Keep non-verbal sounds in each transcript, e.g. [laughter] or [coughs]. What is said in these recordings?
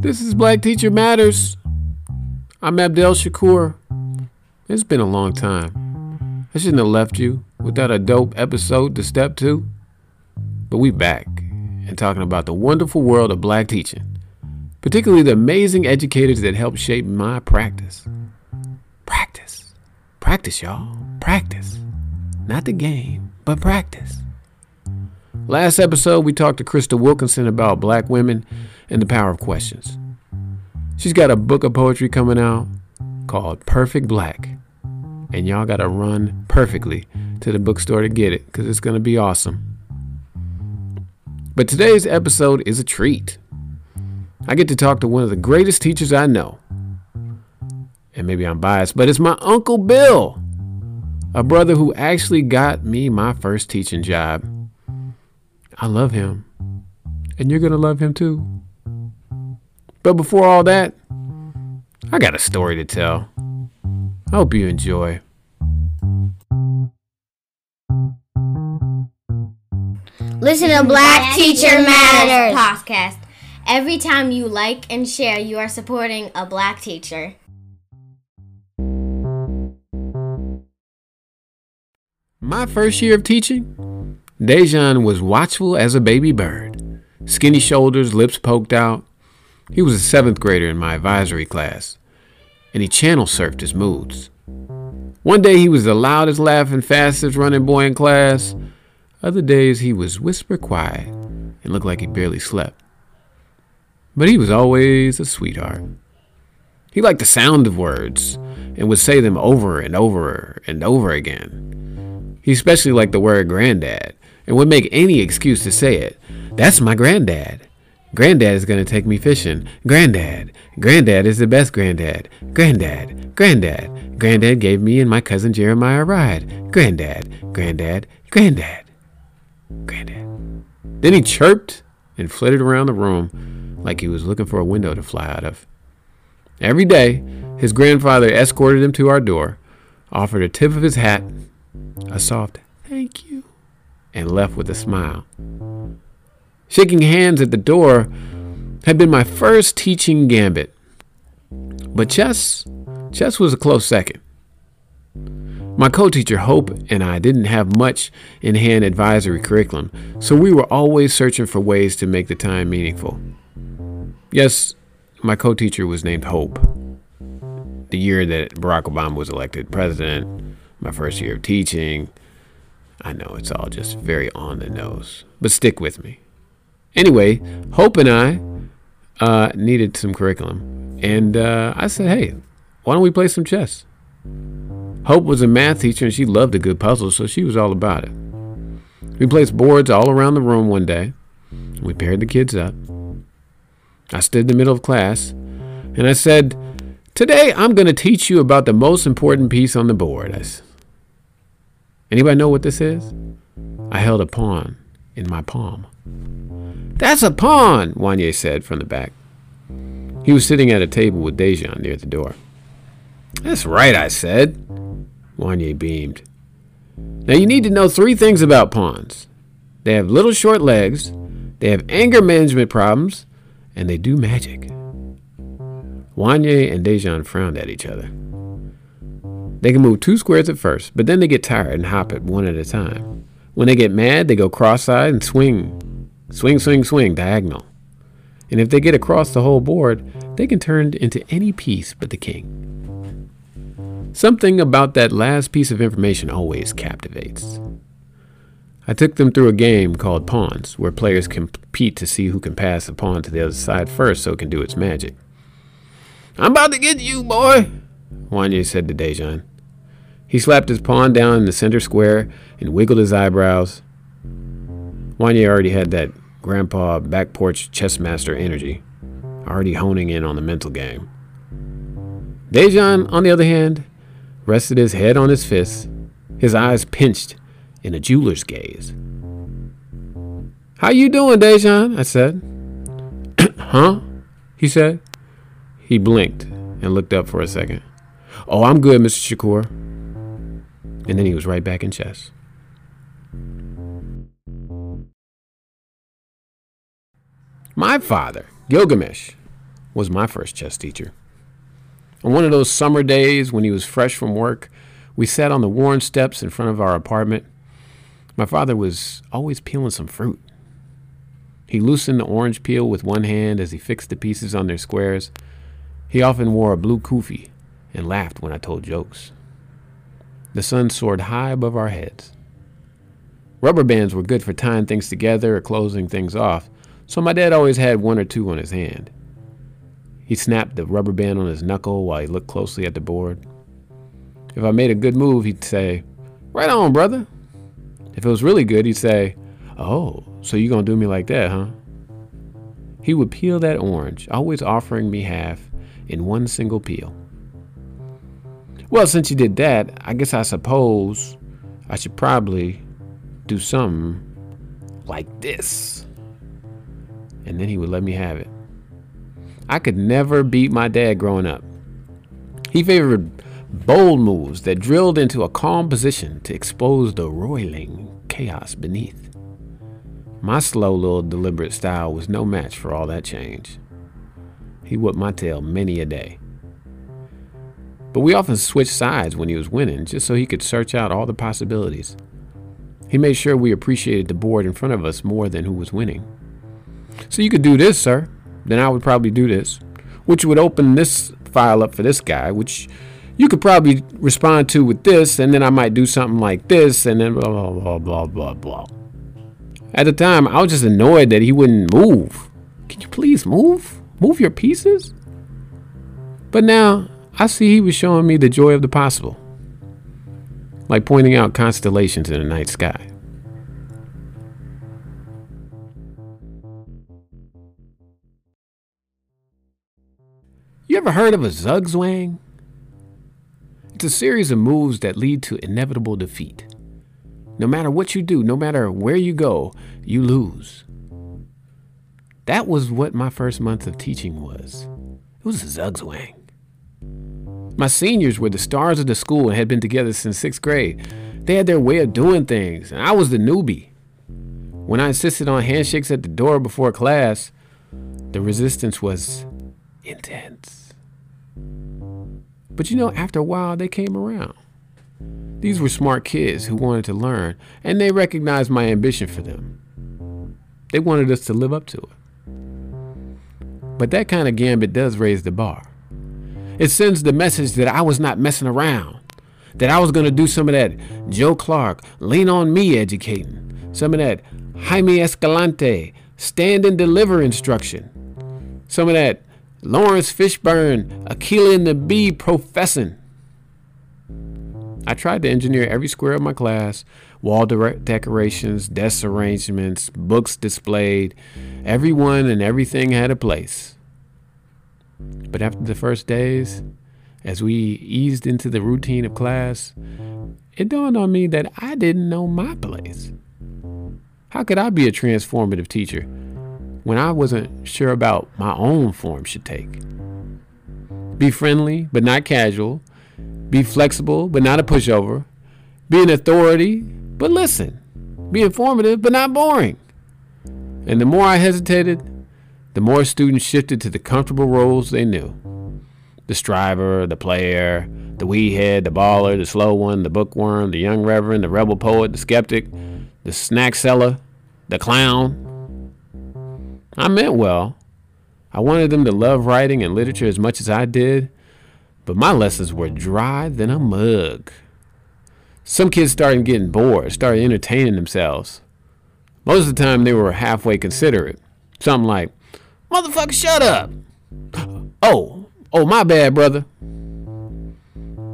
This is Black Teacher Matters. I'm Abdel Shakur. It's been a long time. I shouldn't have left you without a dope episode to step to. But we back and talking about the wonderful world of black teaching, particularly the amazing educators that help shape my practice. Practice. Practice, y'all. Practice. Not the game, but practice. Last episode, we talked to Crystal Wilkinson about black women and the power of questions. She's got a book of poetry coming out called Perfect Black. And y'all got to run perfectly to the bookstore to get it because it's going to be awesome. But today's episode is a treat. I get to talk to one of the greatest teachers I know. And maybe I'm biased, but it's my Uncle Bill, a brother who actually got me my first teaching job. I love him. And you're going to love him too. But before all that, I got a story to tell. I hope you enjoy. Listen to Black Teacher Matters podcast. Every time you like and share, you are supporting a black teacher. My first year of teaching, Dejan was watchful as a baby bird. Skinny shoulders, lips poked out. He was a seventh grader in my advisory class, and he channel surfed his moods. One day he was the loudest, laughing, fastest running boy in class. Other days he was whisper quiet and looked like he barely slept. But he was always a sweetheart. He liked the sound of words and would say them over and over and over again. He especially liked the word granddad and would make any excuse to say it. That's my granddad. Granddad is going to take me fishing. Granddad. Granddad is the best granddad. Granddad. Granddad. Granddad gave me and my cousin Jeremiah a ride. Granddad. Granddad. Granddad. Granddad. Then he chirped and flitted around the room like he was looking for a window to fly out of. Every day, his grandfather escorted him to our door, offered a tip of his hat, a soft thank you, and left with a smile. Shaking hands at the door had been my first teaching gambit. But chess, chess was a close second. My co-teacher Hope and I didn't have much in-hand advisory curriculum, so we were always searching for ways to make the time meaningful. Yes, my co-teacher was named Hope. The year that Barack Obama was elected president, my first year of teaching. I know it's all just very on the nose, but stick with me. Anyway, Hope and I uh, needed some curriculum. And uh, I said, hey, why don't we play some chess? Hope was a math teacher and she loved a good puzzle, so she was all about it. We placed boards all around the room one day. We paired the kids up. I stood in the middle of class and I said, Today I'm going to teach you about the most important piece on the board. I s- Anybody know what this is? I held a pawn in my palm. That's a pawn, Wanye said from the back. He was sitting at a table with Dejan near the door. That's right, I said. Wanye beamed. Now you need to know three things about pawns. They have little short legs, they have anger management problems, and they do magic. Wanye and Dejan frowned at each other. They can move two squares at first, but then they get tired and hop it one at a time. When they get mad, they go cross-eyed and swing. Swing, swing, swing, diagonal. And if they get across the whole board, they can turn into any piece but the king. Something about that last piece of information always captivates. I took them through a game called Pawns, where players compete to see who can pass a pawn to the other side first so it can do its magic. I'm about to get you, boy, Wanye said to Dejan. He slapped his pawn down in the center square and wiggled his eyebrows. Wanye already had that grandpa back porch chess master energy, already honing in on the mental game. Dejan, on the other hand, rested his head on his fists, his eyes pinched in a jeweler's gaze. How you doing, Dejan? I said. [clears throat] huh? He said. He blinked and looked up for a second. Oh, I'm good, Mr. Shakur. And then he was right back in chess. My father, Gilgamesh, was my first chess teacher. On one of those summer days when he was fresh from work, we sat on the worn steps in front of our apartment. My father was always peeling some fruit. He loosened the orange peel with one hand as he fixed the pieces on their squares. He often wore a blue kufi and laughed when I told jokes. The sun soared high above our heads. Rubber bands were good for tying things together or closing things off, so my dad always had one or two on his hand. He snapped the rubber band on his knuckle while he looked closely at the board. If I made a good move, he'd say, Right on, brother. If it was really good, he'd say, Oh, so you gonna do me like that, huh? He would peel that orange, always offering me half in one single peel. Well, since you did that, I guess I suppose I should probably do something like this. And then he would let me have it. I could never beat my dad growing up. He favored bold moves that drilled into a calm position to expose the roiling chaos beneath. My slow little deliberate style was no match for all that change. He whipped my tail many a day. But we often switched sides when he was winning just so he could search out all the possibilities. He made sure we appreciated the board in front of us more than who was winning. So you could do this, sir. Then I would probably do this, which would open this file up for this guy, which you could probably respond to with this, and then I might do something like this, and then blah, blah, blah, blah, blah, blah. At the time, I was just annoyed that he wouldn't move. Can you please move? Move your pieces? But now, I see he was showing me the joy of the possible, like pointing out constellations in the night sky. You ever heard of a zugzwang? It's a series of moves that lead to inevitable defeat. No matter what you do, no matter where you go, you lose. That was what my first month of teaching was. It was a zugzwang. My seniors were the stars of the school and had been together since sixth grade. They had their way of doing things, and I was the newbie. When I insisted on handshakes at the door before class, the resistance was intense. But you know, mm-hmm. after a while, they came around. These were smart kids who wanted to learn, and they recognized my ambition for them. They wanted us to live up to it. But that kind of gambit does raise the bar. It sends the message that I was not messing around, that I was going to do some of that Joe Clark, lean on me educating, some of that Jaime Escalante, stand and deliver instruction, some of that Laurence Fishburne, Akeelah and the Bee professing. I tried to engineer every square of my class, wall de- decorations, desk arrangements, books displayed. Everyone and everything had a place. But after the first days, as we eased into the routine of class, it dawned on me that I didn't know my place. How could I be a transformative teacher when I wasn't sure about my own form should take? Be friendly, but not casual. Be flexible, but not a pushover. Be an authority, but listen. Be informative, but not boring. And the more I hesitated, the more students shifted to the comfortable roles they knew the striver, the player, the weedhead, the baller, the slow one, the bookworm, the young reverend, the rebel poet, the skeptic, the snack seller, the clown. I meant well. I wanted them to love writing and literature as much as I did, but my lessons were dry than a mug. Some kids started getting bored, started entertaining themselves. Most of the time, they were halfway considerate. Something like, Motherfucker, shut up. Oh, oh, my bad, brother.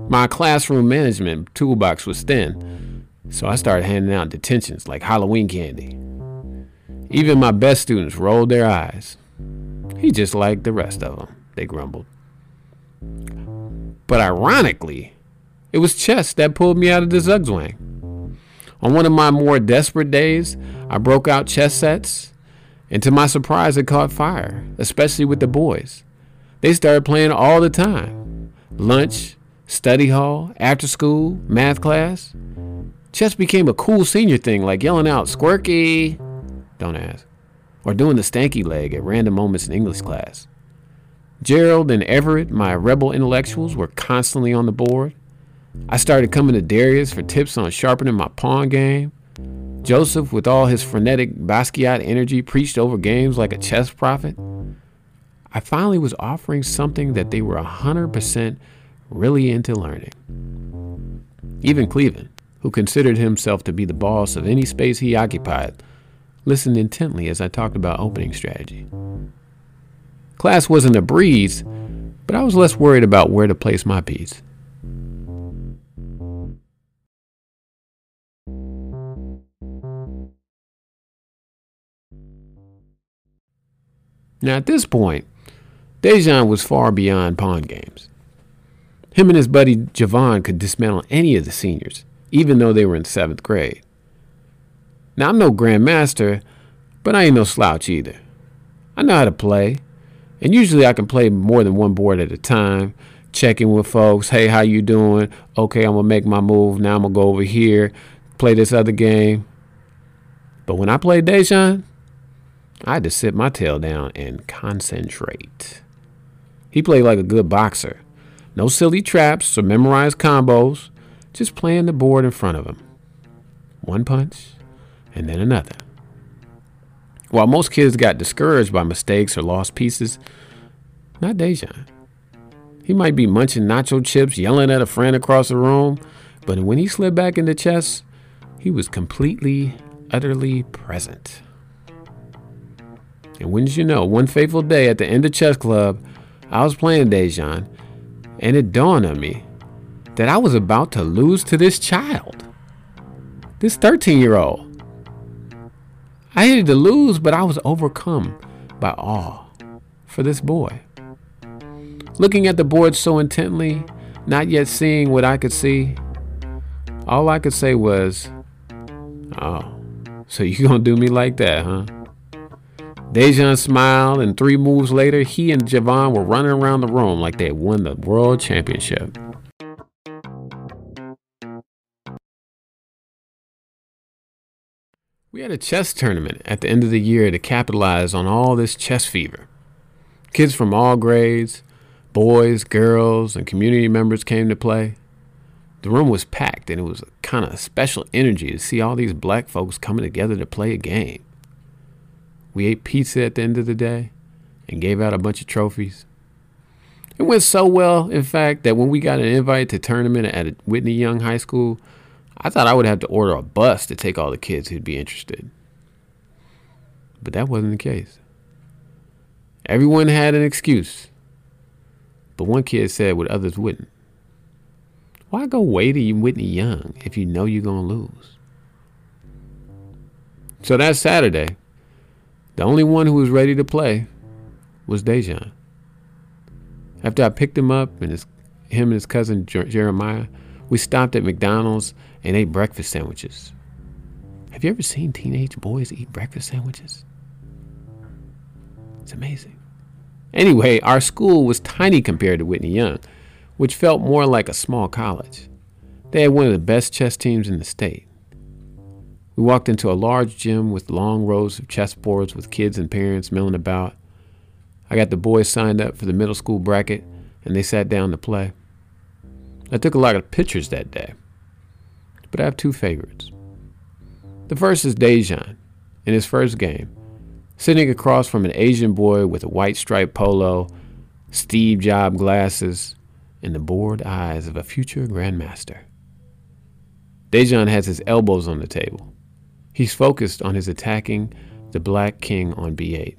My classroom management toolbox was thin, so I started handing out detentions like Halloween candy. Even my best students rolled their eyes. He just like the rest of them, they grumbled. But ironically, it was chess that pulled me out of the zugzwang. On one of my more desperate days, I broke out chess sets and to my surprise, it caught fire, especially with the boys. They started playing all the time lunch, study hall, after school, math class. Chess became a cool senior thing, like yelling out, Squirky! Don't ask. Or doing the stanky leg at random moments in English class. Gerald and Everett, my rebel intellectuals, were constantly on the board. I started coming to Darius for tips on sharpening my pawn game. Joseph, with all his frenetic Basquiat energy, preached over games like a chess prophet. I finally was offering something that they were 100% really into learning. Even Cleveland, who considered himself to be the boss of any space he occupied, listened intently as I talked about opening strategy. Class wasn't a breeze, but I was less worried about where to place my piece. Now, at this point, Dejan was far beyond pawn games. Him and his buddy Javon could dismantle any of the seniors, even though they were in seventh grade. Now, I'm no grandmaster, but I ain't no slouch either. I know how to play, and usually I can play more than one board at a time, checking with folks, hey, how you doing? Okay, I'm gonna make my move. Now I'm gonna go over here, play this other game. But when I played Dejan, I had to sit my tail down and concentrate. He played like a good boxer. No silly traps or memorized combos, just playing the board in front of him. One punch, and then another. While most kids got discouraged by mistakes or lost pieces, not Dejan. He might be munching nacho chips, yelling at a friend across the room, but when he slid back into chess, he was completely, utterly present. And wouldn't you know, one fateful day at the end of chess club, I was playing Dejan, and it dawned on me that I was about to lose to this child, this 13 year old. I hated to lose, but I was overcome by awe for this boy. Looking at the board so intently, not yet seeing what I could see, all I could say was, Oh, so you [laughs] gonna do me like that, huh? Dejan smiled, and three moves later, he and Javon were running around the room like they had won the world championship. We had a chess tournament at the end of the year to capitalize on all this chess fever. Kids from all grades, boys, girls, and community members came to play. The room was packed, and it was a kind of special energy to see all these black folks coming together to play a game. We ate pizza at the end of the day and gave out a bunch of trophies. It went so well, in fact, that when we got an invite to tournament at Whitney Young High School, I thought I would have to order a bus to take all the kids who'd be interested. But that wasn't the case. Everyone had an excuse. But one kid said what others wouldn't. Why go way to Whitney Young if you know you're going to lose? So that Saturday, the only one who was ready to play was Dejan. After I picked him up and his, him and his cousin Jeremiah, we stopped at McDonald's and ate breakfast sandwiches. Have you ever seen teenage boys eat breakfast sandwiches? It's amazing. Anyway, our school was tiny compared to Whitney Young, which felt more like a small college. They had one of the best chess teams in the state. We walked into a large gym with long rows of chessboards with kids and parents milling about. I got the boys signed up for the middle school bracket, and they sat down to play. I took a lot of pictures that day, but I have two favorites. The first is Dejan in his first game, sitting across from an Asian boy with a white striped polo, Steve Jobs glasses, and the bored eyes of a future grandmaster. Dejan has his elbows on the table. He's focused on his attacking the black king on b8.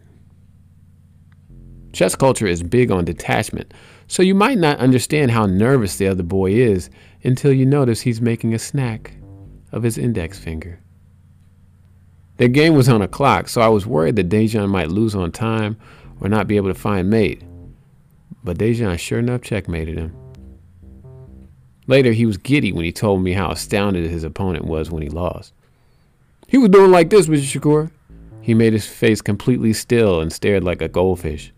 Chess culture is big on detachment, so you might not understand how nervous the other boy is until you notice he's making a snack of his index finger. The game was on a clock, so I was worried that Dejan might lose on time or not be able to find mate. But Dejan sure enough checkmated him. Later, he was giddy when he told me how astounded his opponent was when he lost. He was doing like this, Mr. Shakur. He made his face completely still and stared like a goldfish.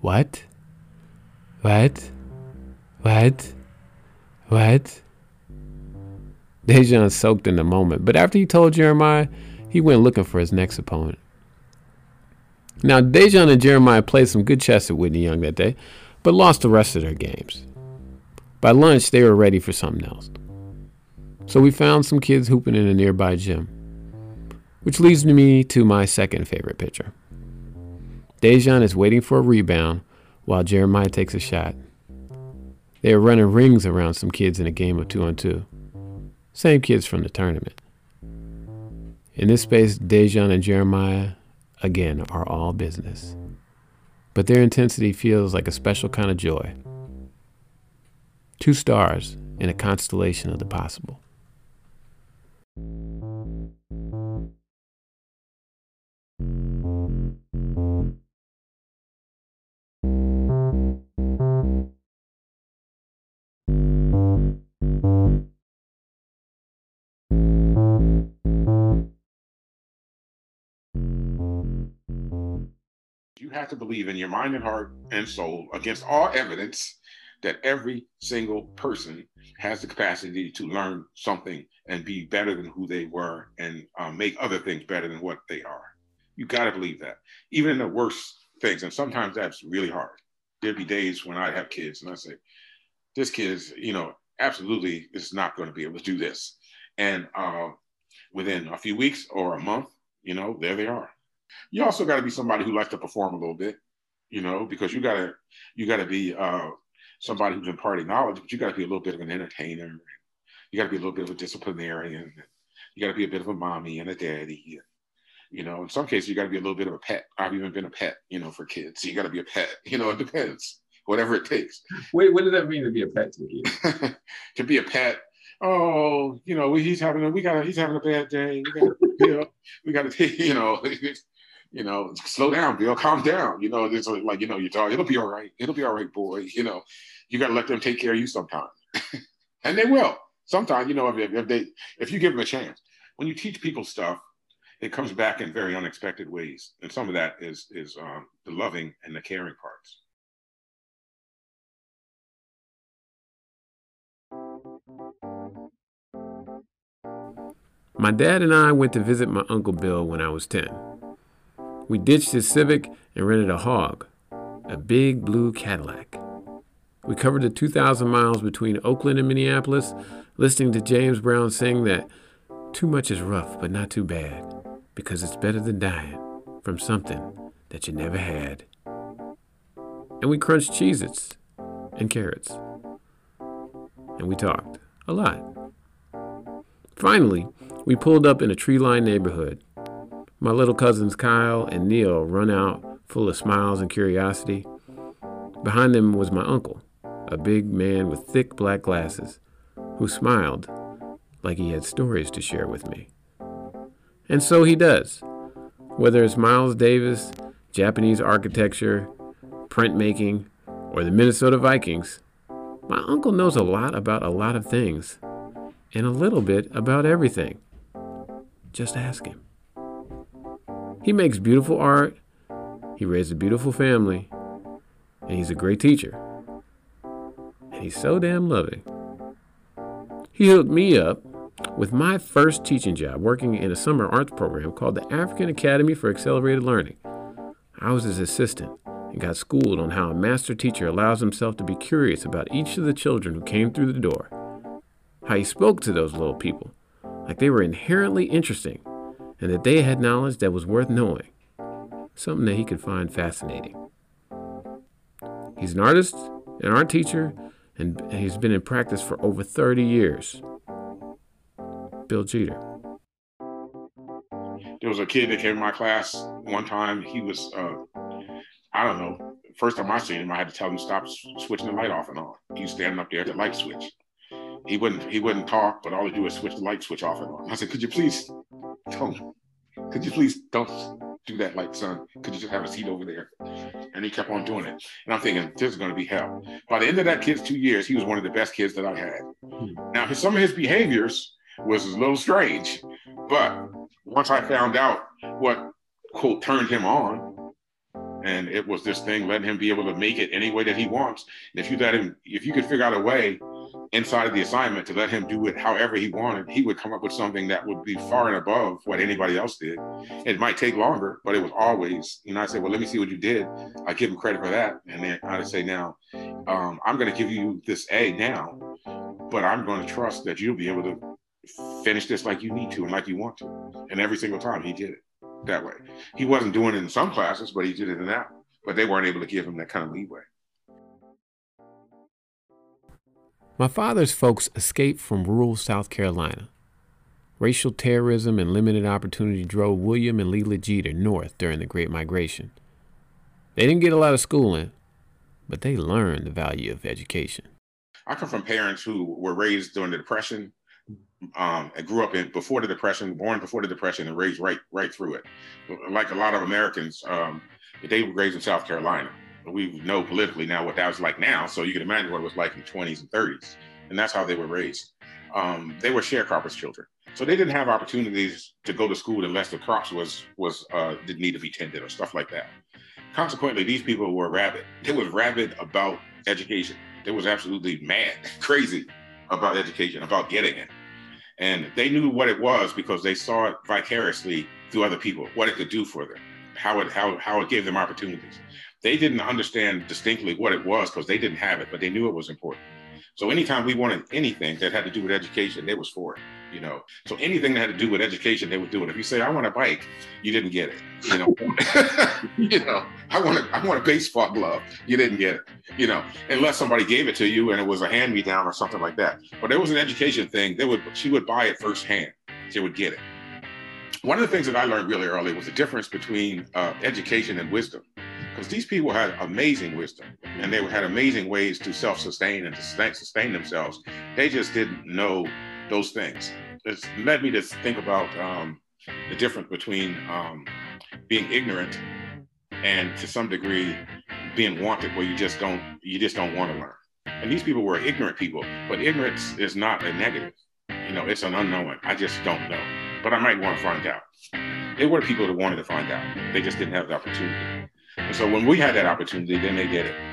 What? What? What? What? Dejan soaked in the moment, but after he told Jeremiah, he went looking for his next opponent. Now, Dejan and Jeremiah played some good chess at Whitney Young that day, but lost the rest of their games. By lunch, they were ready for something else. So we found some kids hooping in a nearby gym, which leads me to my second favorite pitcher. Dejan is waiting for a rebound while Jeremiah takes a shot. They are running rings around some kids in a game of two on two. Same kids from the tournament. In this space, Dejan and Jeremiah, again, are all business. But their intensity feels like a special kind of joy. Two stars in a constellation of the possible. Have to believe in your mind and heart and soul against all evidence that every single person has the capacity to learn something and be better than who they were and um, make other things better than what they are. You got to believe that, even in the worst things. And sometimes that's really hard. There'd be days when I'd have kids and I say, this kid is, you know, absolutely is not going to be able to do this. And uh, within a few weeks or a month, you know, there they are. You also got to be somebody who likes to perform a little bit, you know, because you got to you got to be uh, somebody who's imparting knowledge, but you got to be a little bit of an entertainer. You got to be a little bit of a disciplinarian. You got to be a bit of a mommy and a daddy. You know, in some cases, you got to be a little bit of a pet. I've even been a pet, you know, for kids. So you got to be a pet. [laughs] You know, it depends, whatever it takes. Wait, what does that mean to be a pet to kids? [laughs] to be a pet, oh, you know, he's having a, we got, he's having a bad day. We got, [laughs] you know, we got to, you know, you know, slow down, Bill, calm down. You know, it's like, you know, you talk, it'll be all right. It'll be all right, boy. You know, you got to let them take care of you sometime. [laughs] and they will. Sometimes, you know, if, if they, if you give them a chance, when you teach people stuff, it comes back in very unexpected ways. And some of that is, is um, the loving and the caring parts. My dad and I went to visit my Uncle Bill when I was 10. We ditched his Civic and rented a hog, a big blue Cadillac. We covered the 2,000 miles between Oakland and Minneapolis, listening to James Brown sing that too much is rough but not too bad, because it's better than dying from something that you never had. And we crunched Cheez Its and carrots. And we talked a lot. Finally, we pulled up in a tree lined neighborhood my little cousins Kyle and Neil run out, full of smiles and curiosity. Behind them was my uncle, a big man with thick black glasses, who smiled like he had stories to share with me. And so he does. Whether it's Miles Davis, Japanese architecture, printmaking, or the Minnesota Vikings, my uncle knows a lot about a lot of things and a little bit about everything. Just ask him. He makes beautiful art, he raised a beautiful family, and he's a great teacher. And he's so damn loving. He hooked me up with my first teaching job working in a summer arts program called the African Academy for Accelerated Learning. I was his assistant and got schooled on how a master teacher allows himself to be curious about each of the children who came through the door, how he spoke to those little people like they were inherently interesting and that they had knowledge that was worth knowing, something that he could find fascinating. He's an artist, an art teacher, and he's been in practice for over 30 years. Bill Jeter. There was a kid that came in my class one time. He was, uh, I don't know, first time I seen him, I had to tell him to stop switching the light off and on. He's standing up there at the light switch. He wouldn't he wouldn't talk, but all he do is switch the light switch off and on. I said, could you please don't could you please don't do that like son? Could you just have a seat over there? And he kept on doing it. And i'm thinking this is going to be hell. By the end of that kid's two years he was one of the best kids that i had. Hmm. now his, some of his behaviors was a little strange but once i found out what quote turned him on and it was this thing letting him be able to make it any way that he wants and if you let him if you could figure out a way inside of the assignment to let him do it however he wanted, he would come up with something that would be far and above what anybody else did. It might take longer, but it was always, you know, I say, well, let me see what you did. I give him credit for that. And then I'd say, now, um, I'm going to give you this A now, but I'm going to trust that you'll be able to finish this like you need to and like you want to. And every single time he did it that way. He wasn't doing it in some classes, but he did it in that. But they weren't able to give him that kind of leeway. My father's folks escaped from rural South Carolina. Racial terrorism and limited opportunity drove William and Leela Jeter north during the Great Migration. They didn't get a lot of schooling, but they learned the value of education. I come from parents who were raised during the Depression um, and grew up in before the Depression, born before the Depression, and raised right right through it. Like a lot of Americans, um, they were raised in South Carolina we know politically now what that was like now. So you can imagine what it was like in 20s and 30s. And that's how they were raised. Um, they were sharecroppers' children. So they didn't have opportunities to go to school unless the crops was was uh, didn't need to be tended or stuff like that. Consequently, these people were rabid. They were rabid about education. They was absolutely mad, [laughs] crazy about education, about getting it. And they knew what it was because they saw it vicariously through other people, what it could do for them, how it how how it gave them opportunities they didn't understand distinctly what it was because they didn't have it, but they knew it was important. So anytime we wanted anything that had to do with education, they was for it. You know, so anything that had to do with education, they would do it. If you say, "I want a bike," you didn't get it. You know, [laughs] you know, I want a, I want a baseball glove. You didn't get it. You know, unless somebody gave it to you and it was a hand me down or something like that. But it was an education thing. They would she would buy it firsthand. She would get it. One of the things that I learned really early was the difference between uh, education and wisdom because these people had amazing wisdom and they had amazing ways to self-sustain and to sustain themselves. They just didn't know those things. It's led me to think about um, the difference between um, being ignorant and to some degree being wanted where you just don't you just don't want to learn. And these people were ignorant people, but ignorance is not a negative. You know, it's an unknown. I just don't know. But I might want to find out. They were people that wanted to find out. They just didn't have the opportunity. And so when we had that opportunity, then they did it.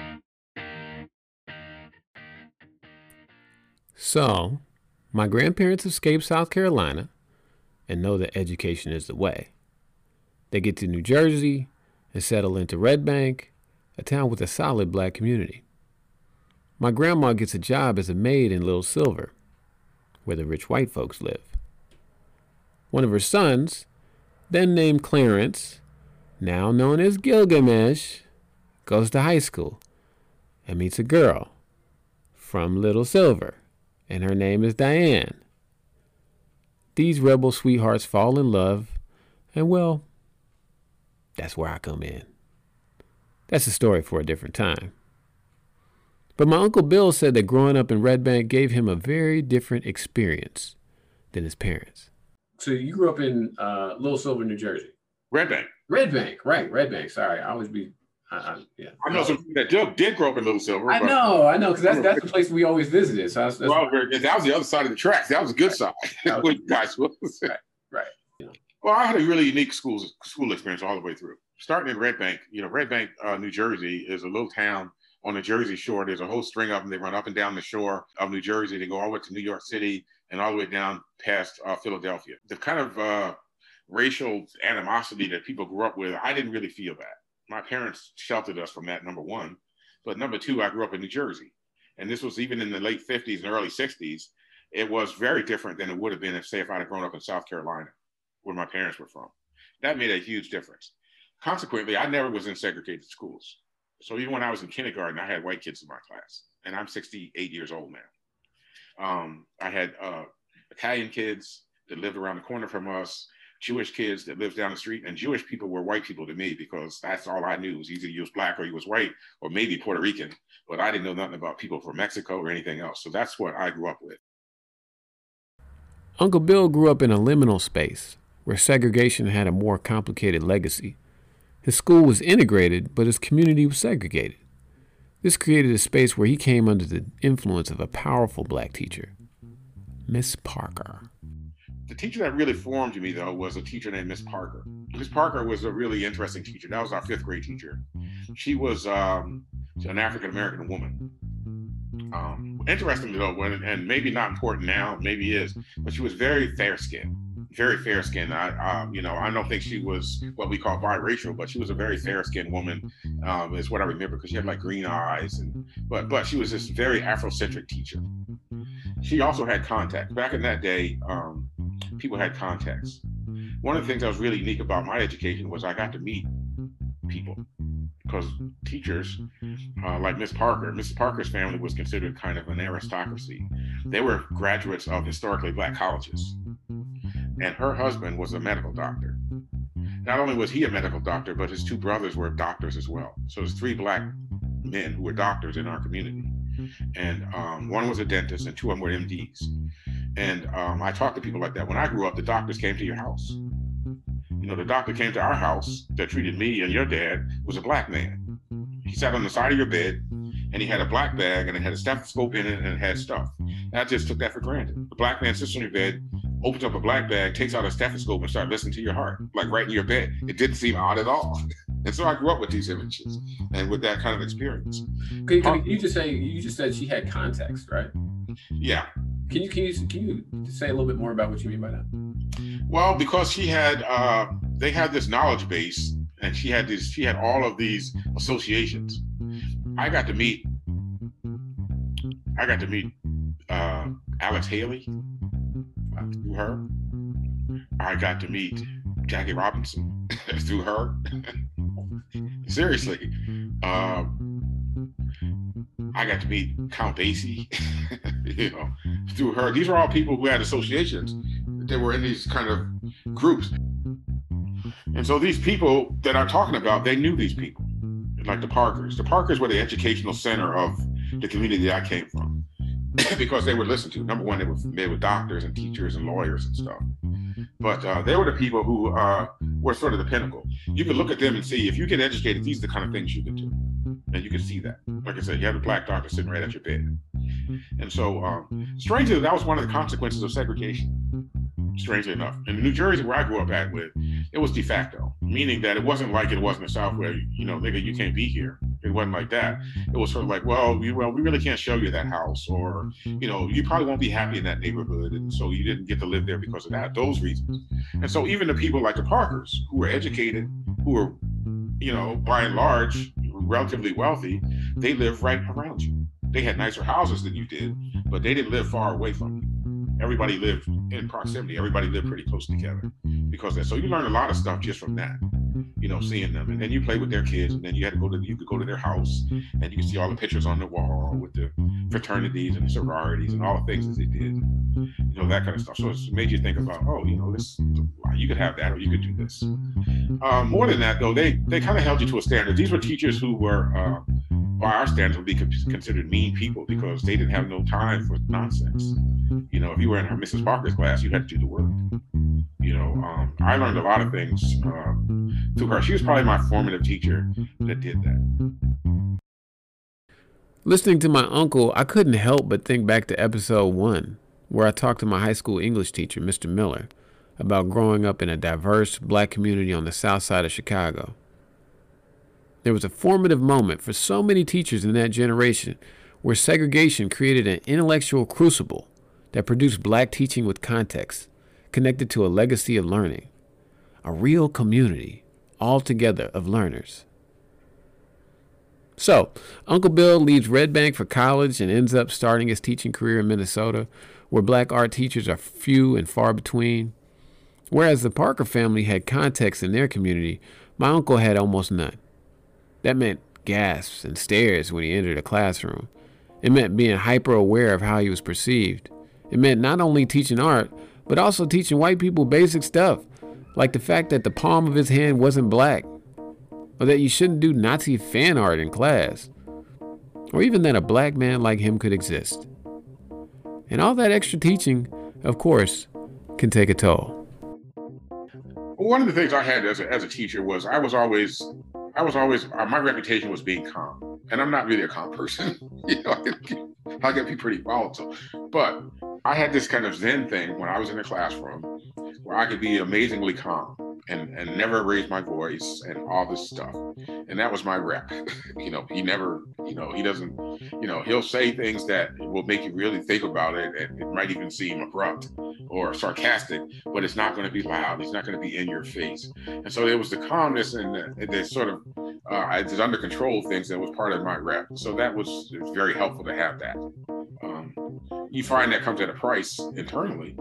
So, my grandparents escaped South Carolina and know that education is the way. They get to New Jersey and settle into Red Bank, a town with a solid black community. My grandma gets a job as a maid in Little Silver, where the rich white folks live. One of her sons, then named Clarence, now known as Gilgamesh, goes to high school and meets a girl from Little Silver, and her name is Diane. These rebel sweethearts fall in love, and well, that's where I come in. That's a story for a different time. But my Uncle Bill said that growing up in Red Bank gave him a very different experience than his parents. So you grew up in uh, Little Silver, New Jersey? Red Bank. Red Bank, right? Red Bank. Sorry, I always be. Uh, yeah. I know some that did, did grow up in Little Silver. I know, I know, because that's that's the place we always visited. So that's, that's well, that was the other side of the tracks. That was a good right. side. Was, [laughs] guys [laughs] right, right. Yeah. Well, I had a really unique school school experience all the way through. Starting in Red Bank, you know, Red Bank, uh, New Jersey, is a little town on the Jersey Shore. There's a whole string of them. They run up and down the shore of New Jersey. They go all the way to New York City and all the way down past uh, Philadelphia. The kind of uh, racial animosity that people grew up with, I didn't really feel that. My parents sheltered us from that, number one. But number two, I grew up in New Jersey. And this was even in the late 50s and early 60s. It was very different than it would have been if, say, if I'd have grown up in South Carolina, where my parents were from. That made a huge difference. Consequently, I never was in segregated schools. So even when I was in kindergarten, I had white kids in my class, and I'm 68 years old now. Um, I had uh, Italian kids that lived around the corner from us. Jewish kids that lived down the street, and Jewish people were white people to me because that's all I knew. Was either you was black or you was white, or maybe Puerto Rican, but I didn't know nothing about people from Mexico or anything else. So that's what I grew up with. Uncle Bill grew up in a liminal space where segregation had a more complicated legacy. His school was integrated, but his community was segregated. This created a space where he came under the influence of a powerful black teacher, Miss Parker the teacher that really formed me though was a teacher named Miss Parker. Miss Parker was a really interesting teacher. That was our fifth grade teacher. She was um, an African American woman um, interestingly though, and maybe not important now, maybe is, but she was very fair skinned, very fair skinned. I, um, you know, I don't think she was what we call biracial, but she was a very fair skinned woman, um, is what I remember because she had like green eyes, and but but she was this very Afrocentric teacher. She also had contacts. Back in that day, um, people had contacts. One of the things that was really unique about my education was I got to meet people because teachers uh, like Miss Parker, Mrs. Parker's family was considered kind of an aristocracy. They were graduates of historically black colleges, and her husband was a medical doctor. Not only was he a medical doctor, but his two brothers were doctors as well. So there's three black men who were doctors in our community, and um, one was a dentist, and two of them were MDs. And um, I talked to people like that. When I grew up, the doctors came to your house you know, the doctor came to our house that treated me and your dad was a black man. He sat on the side of your bed and he had a black bag and it had a stethoscope in it and it had stuff. And I just took that for granted. The black man sits on your bed, opens up a black bag, takes out a stethoscope and starts listening to your heart, like right in your bed. It didn't seem odd at all. [laughs] And so I grew up with these images and with that kind of experience. You just say you just said she had context, right? Yeah. Can you can you can you say a little bit more about what you mean by that? Well, because she had, uh, they had this knowledge base, and she had this, she had all of these associations. I got to meet, I got to meet uh, Alex Haley through her. I got to meet Jackie Robinson [laughs] through her. [laughs] Seriously, uh, I got to meet Count Basie, [laughs] you know, through her. These are all people who had associations they were in these kind of groups. And so these people that I'm talking about, they knew these people, like the Parkers. The Parkers were the educational center of the community I came from [coughs] because they were listened to. Number one, they were they were doctors and teachers and lawyers and stuff. But uh, they were the people who uh, were sort of the pinnacle. You could look at them and see if you get educated, these are the kind of things you can do. And you can see that. Like I said, you have a black doctor sitting right at your bed. Mm-hmm. And so, um, mm-hmm. strangely, that was one of the consequences of segregation strangely enough. In New Jersey, where I grew up at with, it was de facto, meaning that it wasn't like it was in the South where, you know, nigga, you can't be here. It wasn't like that. It was sort of like, well, we, well, we really can't show you that house, or, mm-hmm. you know, you probably won't be happy in that neighborhood. And so you didn't get to live there because of that, those reasons. And so even the people like the Parkers, who were educated, who were, you know, by and large, relatively wealthy, they live right around you. They had nicer houses than you did, but they didn't live far away from you everybody lived in proximity. Everybody lived pretty close together because that. So you learn a lot of stuff just from that, you know, seeing them. And then you play with their kids, and then you had to go to you could go to their house, and you can see all the pictures on the wall with the fraternities and the sororities and all the things that they did, you know, that kind of stuff. So it's made you think about, oh, you know, this you could have that, or you could do this. Um, more than that, though, they they kind of held you to a standard. These were teachers who were. Uh, by our standards, would be considered mean people because they didn't have no time for nonsense. You know, if you were in her Mrs. Parker's class, you had to do the work. You know, um, I learned a lot of things um, through her. She was probably my formative teacher that did that. Listening to my uncle, I couldn't help but think back to episode one, where I talked to my high school English teacher, Mr. Miller, about growing up in a diverse black community on the south side of Chicago. There was a formative moment for so many teachers in that generation where segregation created an intellectual crucible that produced black teaching with context, connected to a legacy of learning, a real community altogether of learners. So, Uncle Bill leaves Red Bank for college and ends up starting his teaching career in Minnesota, where black art teachers are few and far between. Whereas the Parker family had context in their community, my uncle had almost none. That meant gasps and stares when he entered a classroom. It meant being hyper aware of how he was perceived. It meant not only teaching art, but also teaching white people basic stuff, like the fact that the palm of his hand wasn't black, or that you shouldn't do Nazi fan art in class, or even that a black man like him could exist. And all that extra teaching, of course, can take a toll. One of the things I had as a, as a teacher was I was always I was always uh, my reputation was being calm, and I'm not really a calm person. [laughs] you know, I can be pretty volatile, but I had this kind of Zen thing when I was in the classroom where I could be amazingly calm. And and never raise my voice and all this stuff. And that was my rep. [laughs] you know, he never, you know, he doesn't, you know, he'll say things that will make you really think about it, and it might even seem abrupt or sarcastic, but it's not going to be loud. He's not going to be in your face. And so it was the calmness and the, the sort of uh, it's under control things that was part of my rep. So that was, was very helpful to have that. Um, you find that comes at a price internally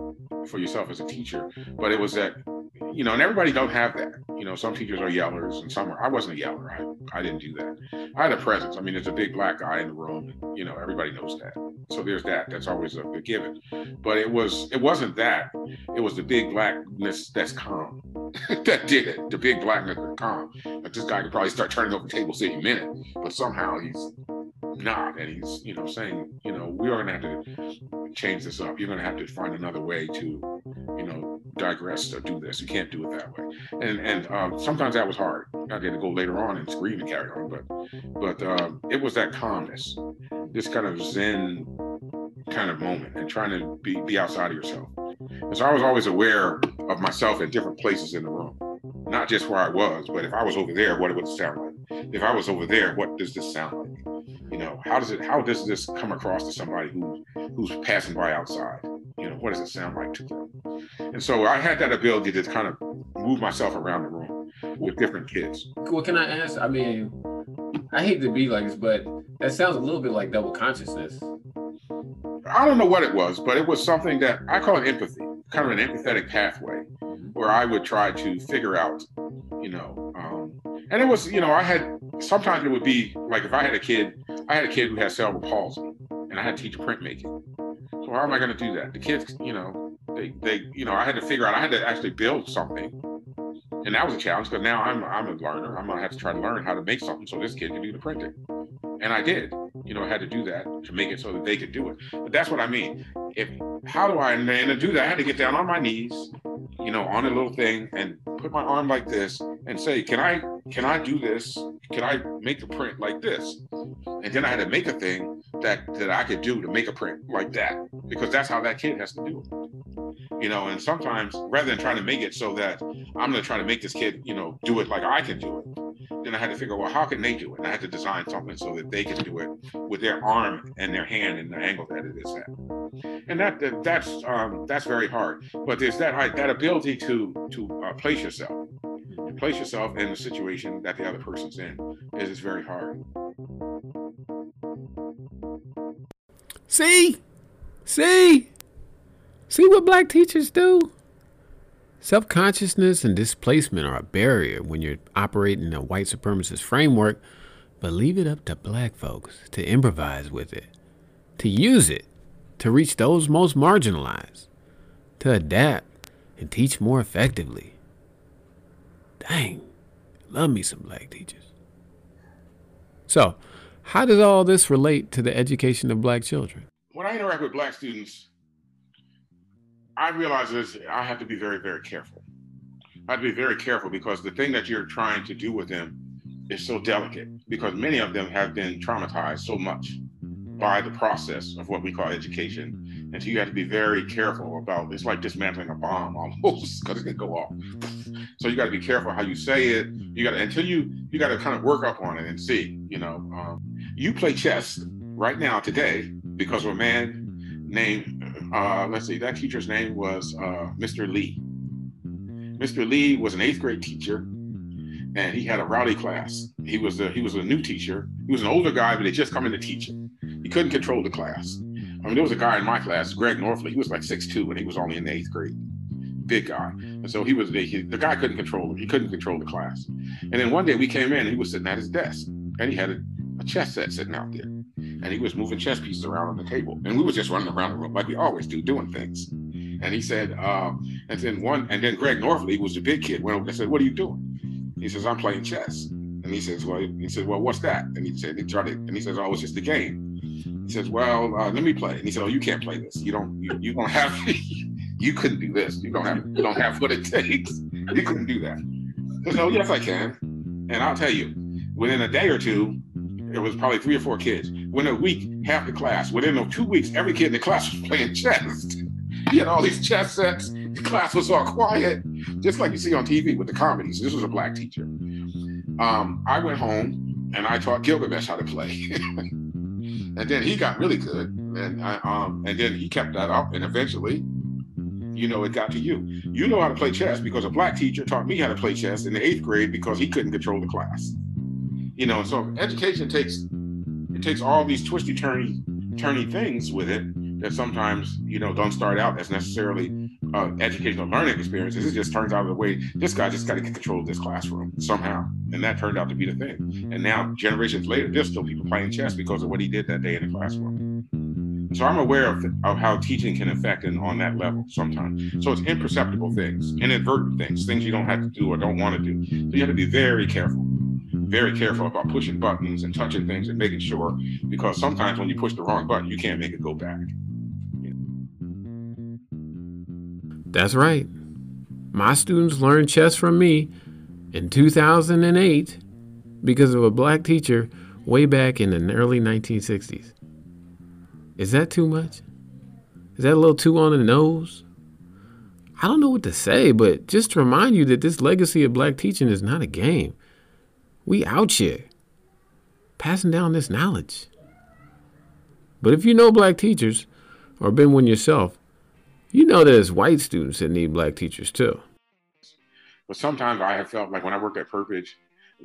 for yourself as a teacher, but it was that you know, and everybody don't have that. You know, some teachers are yellers and some are, I wasn't a yeller. I, I didn't do that. I had a presence. I mean, there's a big black guy in the room and, you know, everybody knows that. So there's that. That's always a, a given. But it was, it wasn't that. It was the big blackness that's calm [laughs] that did it. The big blackness that's calm. Like this guy could probably start turning over tables any minute, but somehow he's not. And he's, you know, saying, you know, we are going to have to change this up. You're going to have to find another way to, you know, digress or do this. You can't do it that way. And and um, sometimes that was hard. I had to go later on and scream and carry on, but but um, it was that calmness, this kind of zen kind of moment, and trying to be be outside of yourself. And so I was always aware of myself in different places in the room, not just where I was, but if I was over there, what it would sound like. If I was over there, what does this sound like? You know, how does it? How does this come across to somebody who who's passing by outside? What does it sound like to them? And so I had that ability to kind of move myself around the room with different kids. Well, can I ask? I mean, I hate to be like this, but that sounds a little bit like double consciousness. I don't know what it was, but it was something that I call it empathy, kind of an empathetic pathway where I would try to figure out, you know, um, and it was, you know, I had sometimes it would be like if I had a kid, I had a kid who had cerebral palsy, and I had to teach printmaking. So how am I going to do that? The kids, you know, they, they, you know, I had to figure out. I had to actually build something, and that was a challenge because now I'm, I'm a learner. I'm going to have to try to learn how to make something so this kid can do the printing, and I did. You know, I had to do that to make it so that they could do it. But that's what I mean. If how do I and to do that? I had to get down on my knees, you know, on a little thing and put my arm like this and say, "Can I can I do this? Can I make a print like this?" And then I had to make a thing that that I could do to make a print like that because that's how that kid has to do it. You know, and sometimes rather than trying to make it so that I'm going to try to make this kid, you know, do it like I can do it, then I had to figure, well, how can they do it? And I had to design something so that they can do it with their arm and their hand and the angle that it is at. And that, that that's um, that's very hard. But there's that that ability to to uh, place yourself, place yourself in the situation that the other person's in is is very hard. See? See? See what black teachers do? Self consciousness and displacement are a barrier when you're operating in a white supremacist framework, but leave it up to black folks to improvise with it, to use it, to reach those most marginalized, to adapt and teach more effectively. Dang, love me some black teachers. So, how does all this relate to the education of black children? When I interact with black students, I realize this, I have to be very, very careful. I have to be very careful because the thing that you're trying to do with them is so delicate because many of them have been traumatized so much by the process of what we call education. And so you have to be very careful about it's like dismantling a bomb almost [laughs] because it can go off. [laughs] So you got to be careful how you say it. You got to until you you got to kind of work up on it and see. You know, um, you play chess right now today because of a man named uh, let's see, that teacher's name was uh, Mr. Lee. Mr. Lee was an eighth grade teacher, and he had a rowdy class. He was a he was a new teacher. He was an older guy, but they just come in to teach him. He couldn't control the class. I mean, there was a guy in my class, Greg Norfley. He was like six two, and he was only in the eighth grade. Big guy, and so he was the, he, the guy couldn't control him. He couldn't control the class. And then one day we came in, and he was sitting at his desk, and he had a, a chess set sitting out there and he was moving chess pieces around on the table. And we were just running around the room like we always do, doing things. And he said, uh, and then one, and then Greg Norfley, was the big kid, went over and said, What are you doing? He says, I'm playing chess. And he says, Well, he says, Well, what's that? And he said, he tried it, and he says, Oh, it's just a game. He says, Well, uh, let me play. And he said, Oh, you can't play this. You don't, you, you don't have, [laughs] you couldn't do this. You don't have, you don't have what it takes. You couldn't do that. He said, Oh, yes, I can. And I'll tell you, within a day or two, it was probably three or four kids. Within a week, half the class. Within two weeks, every kid in the class was playing chess. [laughs] he had all these chess sets. The class was all quiet. just like you see on TV with the comedies. This was a black teacher. Um, I went home and I taught Gilgamesh how to play. [laughs] and then he got really good. And I, um, and then he kept that up and eventually you know, it got to you. You know how to play chess because a black teacher taught me how to play chess in the eighth grade because he couldn't control the class. You know, so education takes it takes all these twisty turny turny things with it that sometimes you know don't start out as necessarily uh, educational learning experiences. It just turns out of the way this guy just got to get control of this classroom somehow, and that turned out to be the thing. And now generations later, there's still people playing chess because of what he did that day in the classroom. So I'm aware of, of how teaching can affect and on that level sometimes. So it's imperceptible things, inadvertent things, things you don't have to do or don't want to do. So you have to be very careful very careful about pushing buttons and touching things and making sure because sometimes when you push the wrong button, you can't make it go back. That's right. My students learned chess from me in 2008 because of a black teacher way back in the early 1960s. Is that too much? Is that a little too on the nose? I don't know what to say, but just to remind you that this legacy of black teaching is not a game. We out here passing down this knowledge. But if you know black teachers or been one yourself, you know there's white students that need black teachers too. But sometimes I have felt like when I worked at Perpich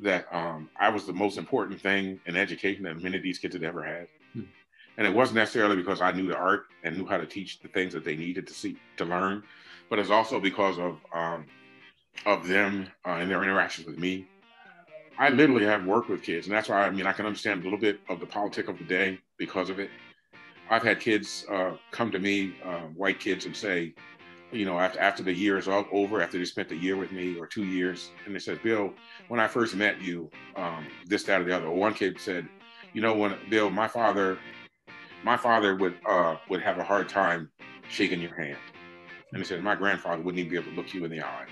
that um, I was the most important thing in education that many of these kids had ever had. Hmm. And it wasn't necessarily because I knew the art and knew how to teach the things that they needed to see to learn, but it's also because of um, of them uh, and their interactions with me I literally have worked with kids, and that's why I mean I can understand a little bit of the politic of the day because of it. I've had kids uh, come to me, uh, white kids, and say, you know, after after the year is all over, after they spent a year with me or two years, and they said, Bill, when I first met you, um, this, that, or the other. Or one kid said, you know, when Bill, my father, my father would uh, would have a hard time shaking your hand, and he said my grandfather wouldn't even be able to look you in the eye.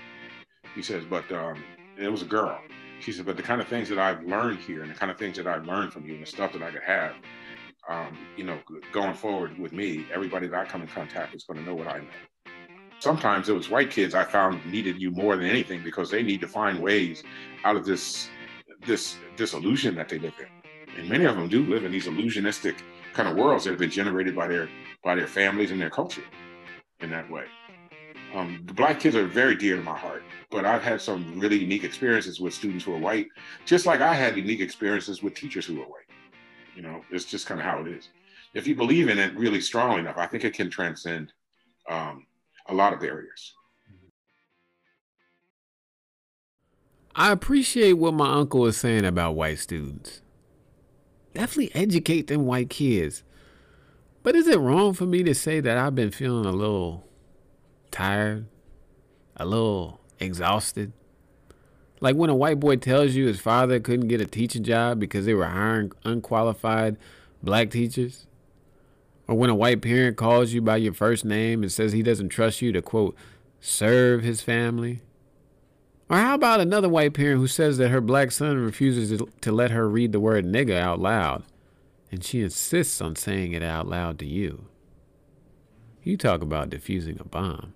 He says, but um, it was a girl she said, but the kind of things that I've learned here and the kind of things that I've learned from you and the stuff that I could have, um, you know, going forward with me, everybody that I come in contact is going to know what I know. Sometimes it was white kids I found needed you more than anything because they need to find ways out of this this disillusion that they live in. And many of them do live in these illusionistic kind of worlds that have been generated by their by their families and their culture in that way. Um, the black kids are very dear to my heart, but I've had some really unique experiences with students who are white, just like I had unique experiences with teachers who are white. You know, it's just kind of how it is. If you believe in it really strongly enough, I think it can transcend um, a lot of barriers. I appreciate what my uncle is saying about white students. Definitely educate them white kids. But is it wrong for me to say that I've been feeling a little tired, a little exhausted. Like when a white boy tells you his father couldn't get a teaching job because they were hiring unqualified black teachers. Or when a white parent calls you by your first name and says he doesn't trust you to, quote, serve his family. Or how about another white parent who says that her black son refuses to let her read the word nigger out loud, and she insists on saying it out loud to you? You talk about defusing a bomb.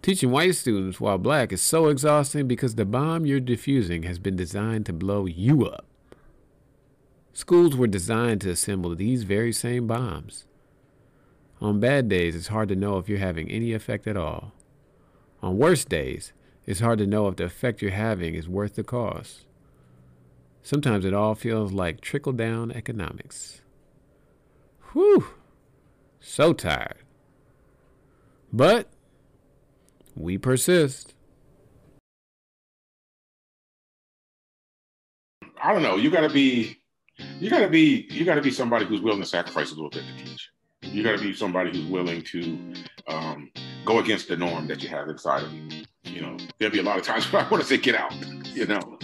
Teaching white students while black is so exhausting because the bomb you're defusing has been designed to blow you up. Schools were designed to assemble these very same bombs. On bad days, it's hard to know if you're having any effect at all. On worse days, it's hard to know if the effect you're having is worth the cost. Sometimes it all feels like trickle down economics. Whew, so tired. But we persist. I don't know. You got to be, you got to be, you got to be somebody who's willing to sacrifice a little bit to teach. You got to be somebody who's willing to um, go against the norm that you have inside of you. You know, there'll be a lot of times [laughs] where I want to say, "Get out," [laughs] you know,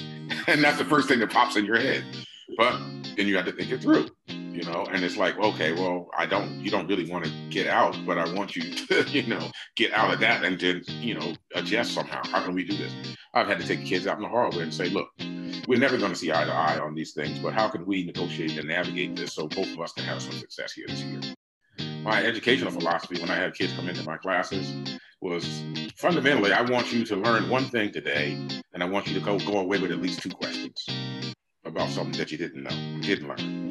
and that's the first thing that pops in your head. But then you have to think it through you know and it's like okay well i don't you don't really want to get out but i want you [laughs] to you know get out of that and then you know adjust somehow. How can we do this? I've had to take kids out in the hallway and say look we're never going to see eye to eye on these things but how can we negotiate and navigate this so both of us can have some success here this year? My educational philosophy when i have kids come into my classes was fundamentally, I want you to learn one thing today, and I want you to go go away with at least two questions about something that you didn't know, didn't learn.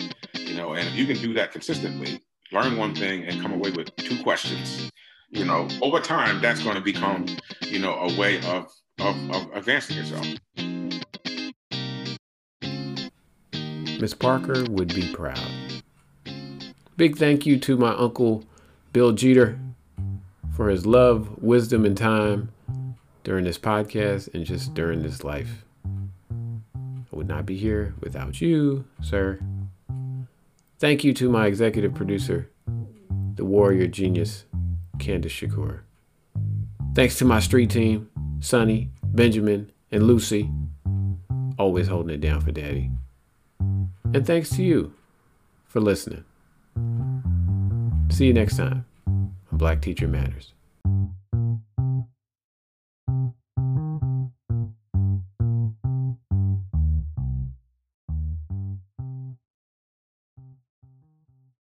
You know, and if you can do that consistently, learn one thing and come away with two questions, you know, over time, that's going to become, you know, a way of of, of advancing yourself. Miss Parker would be proud. Big thank you to my uncle Bill Jeter for his love, wisdom, and time during this podcast and just during this life. I would not be here without you, sir. Thank you to my executive producer, the warrior genius, Candace Shakur. Thanks to my street team, Sonny, Benjamin, and Lucy, always holding it down for Daddy. And thanks to you for listening. See you next time on Black Teacher Matters.